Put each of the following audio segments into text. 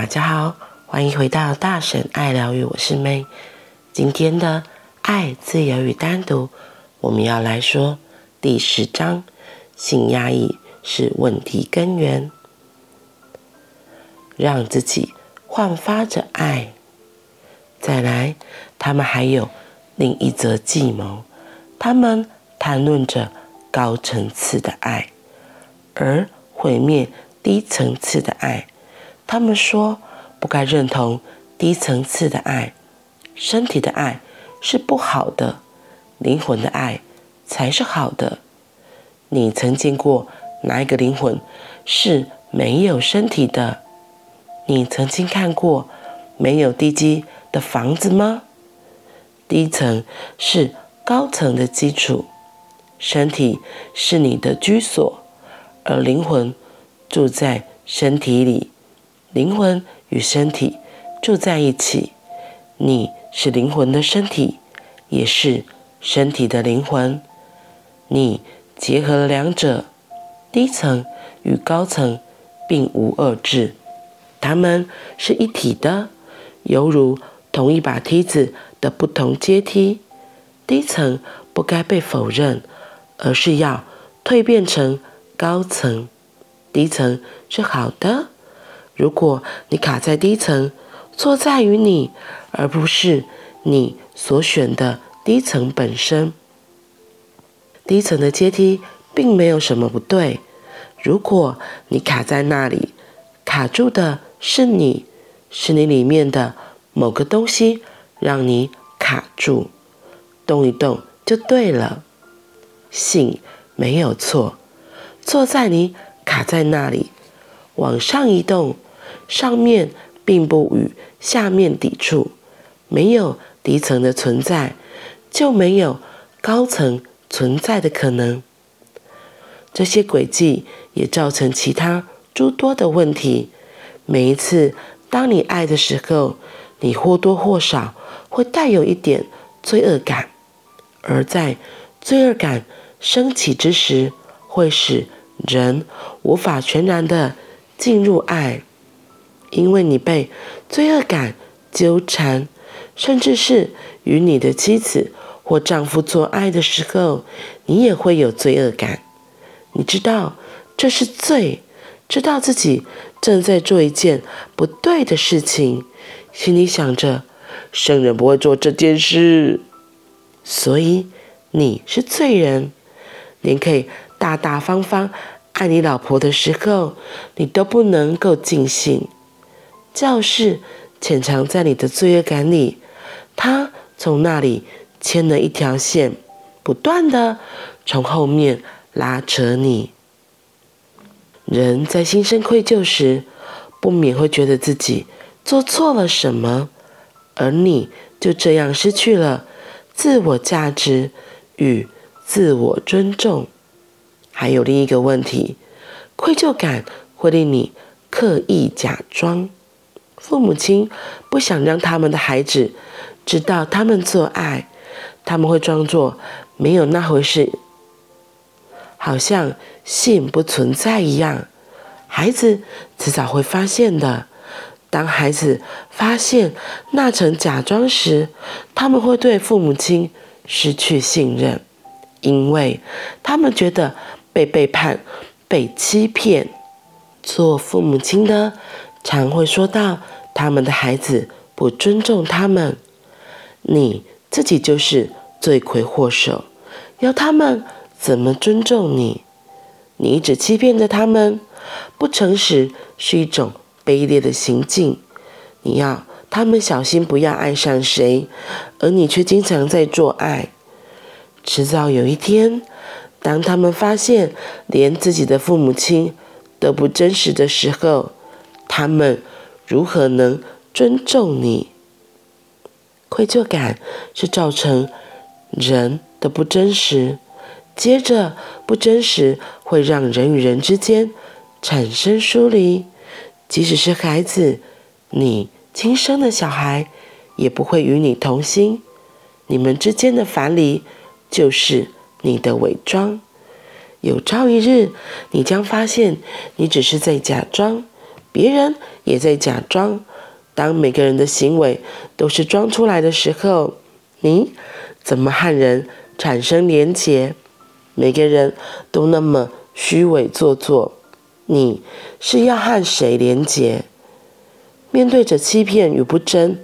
大家好，欢迎回到大神爱疗愈，我是 May。今天的爱、自由与单独，我们要来说第十章：性压抑是问题根源。让自己焕发着爱。再来，他们还有另一则计谋，他们谈论着高层次的爱，而毁灭低层次的爱。他们说不该认同低层次的爱，身体的爱是不好的，灵魂的爱才是好的。你曾见过哪一个灵魂是没有身体的？你曾经看过没有地基的房子吗？低层是高层的基础，身体是你的居所，而灵魂住在身体里。灵魂与身体住在一起，你是灵魂的身体，也是身体的灵魂。你结合了两者，低层与高层并无二致，它们是一体的，犹如同一把梯子的不同阶梯。低层不该被否认，而是要蜕变成高层。低层是好的。如果你卡在低层，错在于你，而不是你所选的低层本身。低层的阶梯并没有什么不对。如果你卡在那里，卡住的是你，是你里面的某个东西让你卡住，动一动就对了。性没有错，错在你卡在那里，往上移动。上面并不与下面抵触，没有低层的存在，就没有高层存在的可能。这些轨迹也造成其他诸多的问题。每一次当你爱的时候，你或多或少会带有一点罪恶感，而在罪恶感升起之时，会使人无法全然的进入爱。因为你被罪恶感纠缠，甚至是与你的妻子或丈夫做爱的时候，你也会有罪恶感。你知道这是罪，知道自己正在做一件不对的事情，心里想着圣人不会做这件事，所以你是罪人。连可以大大方方爱你老婆的时候，你都不能够尽兴。教室潜藏在你的罪恶感里，他从那里牵了一条线，不断的从后面拉扯你。人在心生愧疚时，不免会觉得自己做错了什么，而你就这样失去了自我价值与自我尊重。还有另一个问题，愧疚感会令你刻意假装。父母亲不想让他们的孩子知道他们做爱，他们会装作没有那回事，好像性不存在一样。孩子迟早会发现的。当孩子发现那层假装时，他们会对父母亲失去信任，因为他们觉得被背叛、被欺骗。做父母亲的。常会说到他们的孩子不尊重他们，你自己就是罪魁祸首，要他们怎么尊重你？你一直欺骗着他们，不诚实是一种卑劣的行径。你要他们小心不要爱上谁，而你却经常在做爱。迟早有一天，当他们发现连自己的父母亲都不真实的时候，他们如何能尊重你？愧疚感是造成人的不真实，接着不真实会让人与人之间产生疏离，即使是孩子，你亲生的小孩也不会与你同心。你们之间的樊篱就是你的伪装。有朝一日，你将发现你只是在假装。别人也在假装。当每个人的行为都是装出来的时候，你怎么和人产生连结？每个人都那么虚伪做作，你是要和谁连结？面对着欺骗与不真，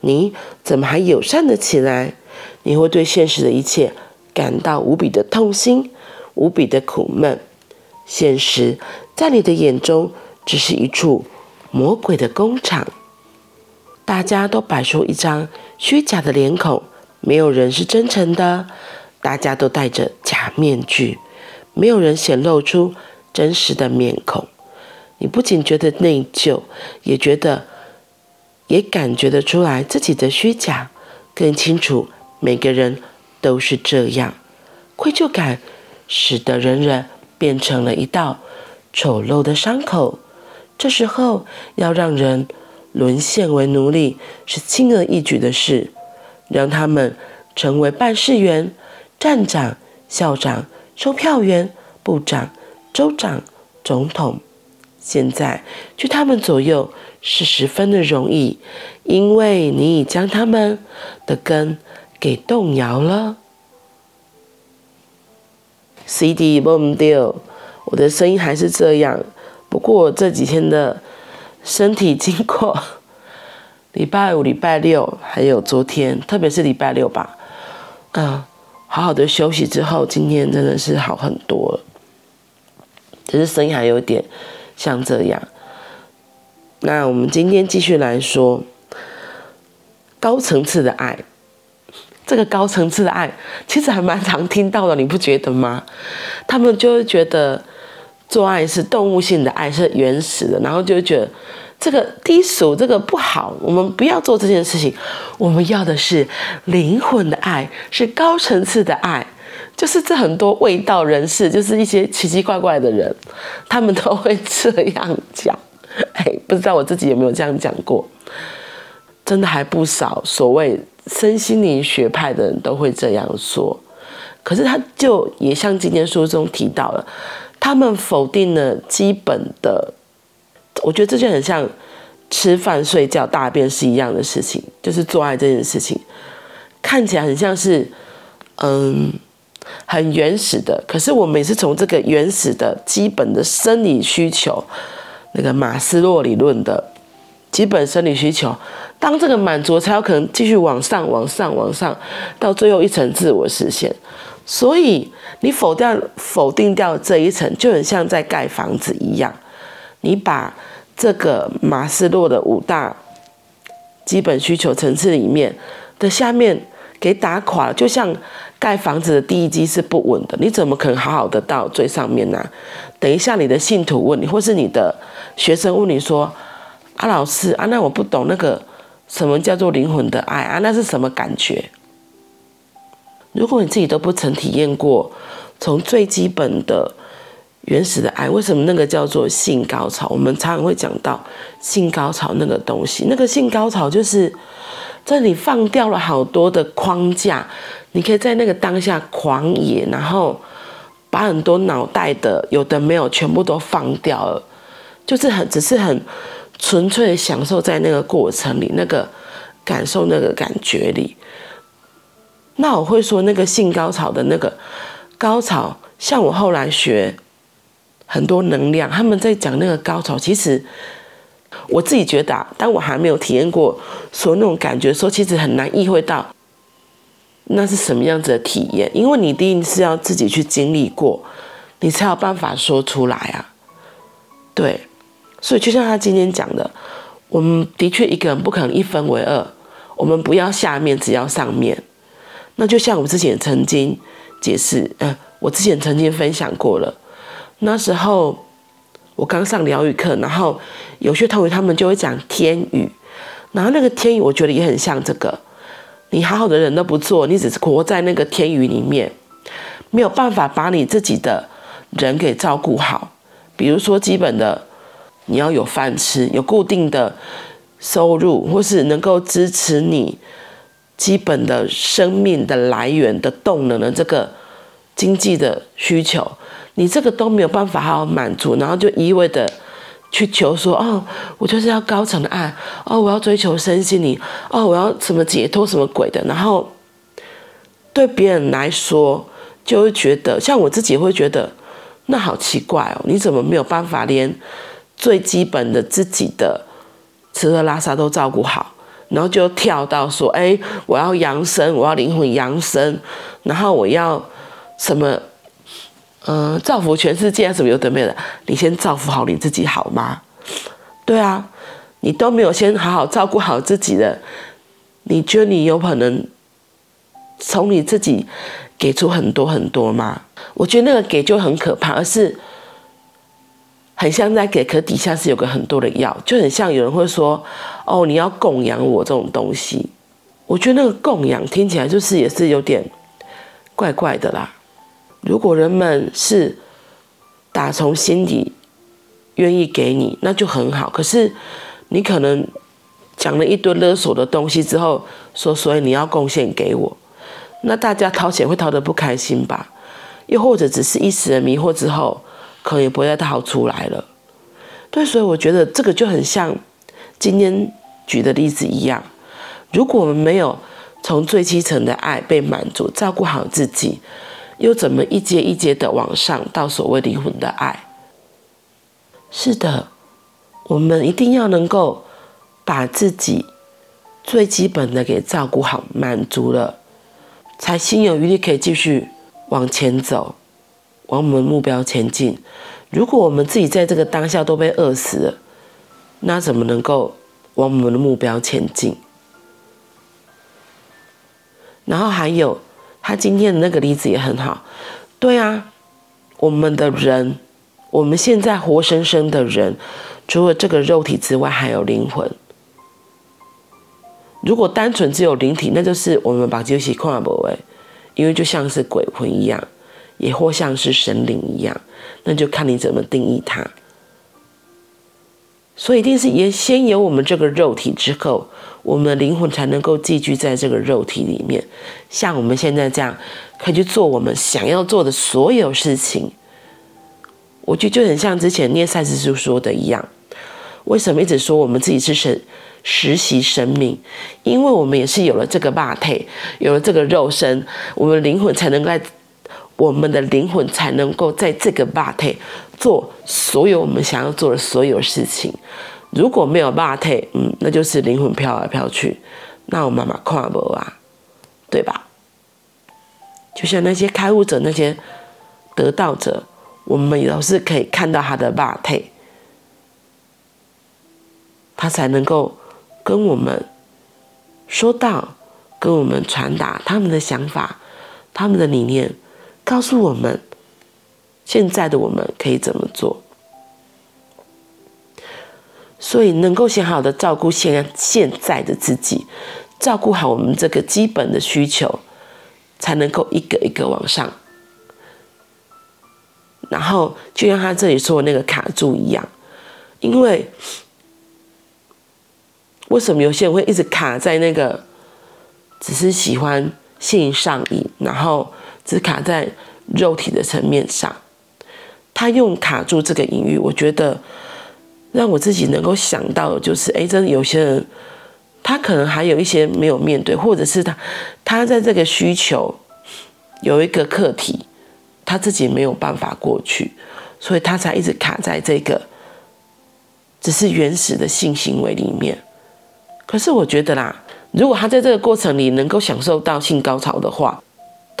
你怎么还友善的起来？你会对现实的一切感到无比的痛心，无比的苦闷。现实在你的眼中这是一处魔鬼的工厂。大家都摆出一张虚假的脸孔，没有人是真诚的。大家都戴着假面具，没有人显露出真实的面孔。你不仅觉得内疚，也觉得，也感觉得出来自己的虚假。更清楚，每个人都是这样。愧疚感使得人人变成了一道丑陋的伤口。这时候要让人。沦陷为奴隶是轻而易举的事，让他们成为办事员、站长、校长、售票员、部长、州长、总统。现在去他们左右是十分的容易，因为你已将他们的根给动摇了。CD 忘不掉，我的声音还是这样。不过这几天的。身体经过礼拜五、礼拜六，还有昨天，特别是礼拜六吧，嗯，好好的休息之后，今天真的是好很多了。只是声音还有点像这样。那我们今天继续来说高层次的爱。这个高层次的爱，其实还蛮常听到的，你不觉得吗？他们就会觉得。做爱是动物性的爱，是原始的，然后就觉得这个低俗，这个不好，我们不要做这件事情。我们要的是灵魂的爱，是高层次的爱。就是这很多味道人士，就是一些奇奇怪怪的人，他们都会这样讲。哎，不知道我自己有没有这样讲过？真的还不少，所谓身心灵学派的人都会这样说。可是他就也像今天书中提到了。他们否定了基本的，我觉得这就很像吃饭、睡觉、大便是一样的事情，就是做爱这件事情，看起来很像是，嗯，很原始的。可是我们也是从这个原始的基本的生理需求，那个马斯洛理论的基本生理需求，当这个满足，才有可能继续往上、往上、往上，到最后一层自我实现。所以你否掉否定掉这一层，就很像在盖房子一样。你把这个马斯洛的五大基本需求层次里面的下面给打垮了，就像盖房子的地基是不稳的，你怎么可能好好的到最上面呢？等一下你的信徒问你，或是你的学生问你说：“啊，老师啊，那我不懂那个什么叫做灵魂的爱啊，那是什么感觉？”如果你自己都不曾体验过，从最基本的原始的爱，为什么那个叫做性高潮？我们常常会讲到性高潮那个东西，那个性高潮就是在你放掉了好多的框架，你可以在那个当下狂野，然后把很多脑袋的有的没有全部都放掉了，就是很只是很纯粹的享受在那个过程里，那个感受那个感觉里。那我会说，那个性高潮的那个高潮，像我后来学很多能量，他们在讲那个高潮，其实我自己觉得啊，当我还没有体验过说那种感觉的时候，其实很难意会到那是什么样子的体验，因为你一定是要自己去经历过，你才有办法说出来啊。对，所以就像他今天讲的，我们的确一个人不可能一分为二，我们不要下面，只要上面。那就像我之前曾经解释，嗯、我之前曾经分享过了。那时候我刚上疗愈课，然后有些同学他们就会讲天语，然后那个天语我觉得也很像这个，你好好的人都不做，你只是活在那个天语里面，没有办法把你自己的人给照顾好。比如说基本的，你要有饭吃，有固定的收入，或是能够支持你。基本的生命的来源的动能的这个经济的需求，你这个都没有办法好好满足，然后就一味的去求说哦，我就是要高层的爱哦，我要追求身心灵哦，我要什么解脱什么鬼的，然后对别人来说就会觉得，像我自己会觉得那好奇怪哦，你怎么没有办法连最基本的自己的吃喝拉撒都照顾好，然后就跳到说，哎，我要扬升，我要灵魂扬升，然后我要什么？嗯、造福全世界什么有的没的，你先造福好你自己好吗？对啊，你都没有先好好照顾好自己的，你觉得你有可能从你自己给出很多很多吗？我觉得那个给就很可怕，而是很像在给，可底下是有个很多的要，就很像有人会说，哦，你要供养我这种东西，我觉得那个供养听起来就是也是有点怪怪的啦。如果人们是打从心底愿意给你，那就很好。可是你可能讲了一堆勒索的东西之后，说所以你要贡献给我，那大家掏钱会掏得不开心吧？又或者只是一时的迷惑之后，可能也不会再掏出来了。对，所以我觉得这个就很像今天举的例子一样。如果我们没有从最基层的爱被满足，照顾好自己。又怎么一阶一阶的往上到所谓灵魂的爱？是的，我们一定要能够把自己最基本的给照顾好、满足了，才心有余力可以继续往前走，往我们目标前进。如果我们自己在这个当下都被饿死了，那怎么能够往我们的目标前进？然后还有。他今天的那个例子也很好，对啊，我们的人，我们现在活生生的人，除了这个肉体之外，还有灵魂。如果单纯只有灵体，那就是我们把这些看不为，因为就像是鬼魂一样，也或像是神灵一样，那就看你怎么定义它。所以一定是也先有我们这个肉体之后。我们的灵魂才能够寄居在这个肉体里面，像我们现在这样，可以去做我们想要做的所有事情。我觉得就很像之前聂赛斯书说的一样，为什么一直说我们自己是神实习生命？因为我们也是有了这个肉体，有了这个肉身，我们灵魂才能在我们的灵魂才能够在这个肉体做所有我们想要做的所有事情。如果没有肉体，嗯，那就是灵魂飘来飘去，那我妈妈看不啊，对吧？就像那些开悟者，那些得道者，我们也都是可以看到他的肉体，他才能够跟我们说道，跟我们传达他们的想法、他们的理念，告诉我们现在的我们可以怎么做。所以，能够先好的照顾现现在的自己，照顾好我们这个基本的需求，才能够一个一个往上。然后，就像他这里说的那个卡住一样，因为为什么有些人会一直卡在那个，只是喜欢性上瘾，然后只卡在肉体的层面上？他用卡住这个隐喻，我觉得。让我自己能够想到的就是，哎，真的有些人，他可能还有一些没有面对，或者是他，他在这个需求有一个课题，他自己没有办法过去，所以他才一直卡在这个只是原始的性行为里面。可是我觉得啦，如果他在这个过程里能够享受到性高潮的话，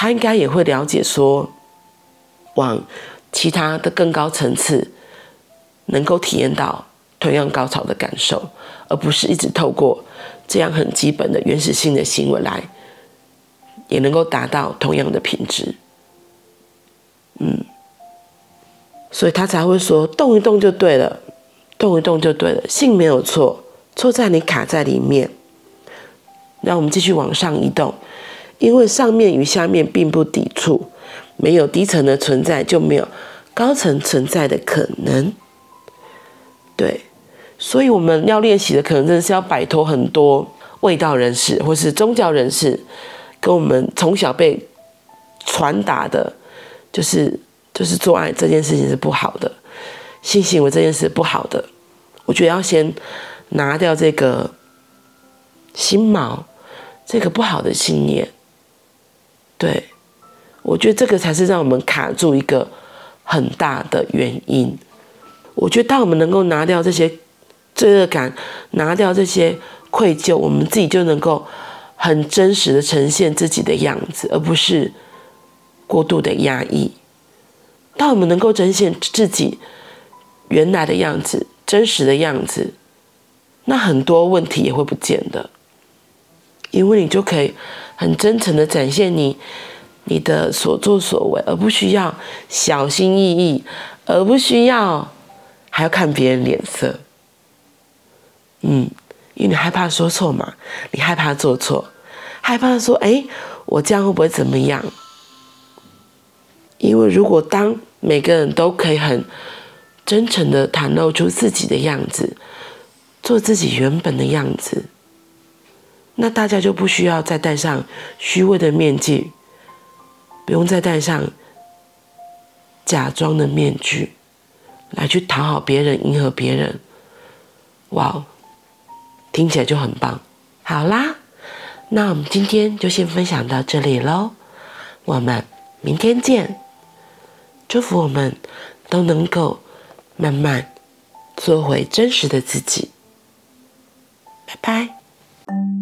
他应该也会了解说，往其他的更高层次。能够体验到同样高潮的感受，而不是一直透过这样很基本的原始性的行为来，也能够达到同样的品质。嗯，所以他才会说动一动就对了，动一动就对了，性没有错，错在你卡在里面。让我们继续往上移动，因为上面与下面并不抵触，没有低层的存在，就没有高层存在的可能。对，所以我们要练习的可能真的是要摆脱很多味道人士或是宗教人士跟我们从小被传达的，就是就是做爱这件事情是不好的，性行为这件事不好的，我觉得要先拿掉这个心锚，这个不好的信念。对，我觉得这个才是让我们卡住一个很大的原因。我觉得当我们能够拿掉这些罪恶感，拿掉这些愧疚，我们自己就能够很真实的呈现自己的样子，而不是过度的压抑。当我们能够呈现自己原来的样子、真实的样子，那很多问题也会不见的，因为你就可以很真诚的展现你你的所作所为，而不需要小心翼翼，而不需要还要看别人脸色。嗯，因为你害怕说错嘛，你害怕做错，害怕说，哎，我这样会不会怎么样？因为如果当每个人都可以很真诚的袒露出自己的样子，做自己原本的样子，那大家就不需要再戴上虚伪的面具，不用再戴上假装的面具，来去讨好别人、迎合别人。哇，听起来就很棒。好啦，那我们今天就先分享到这里喽，我们明天见。祝福我们都能够慢慢做回真实的自己。拜拜。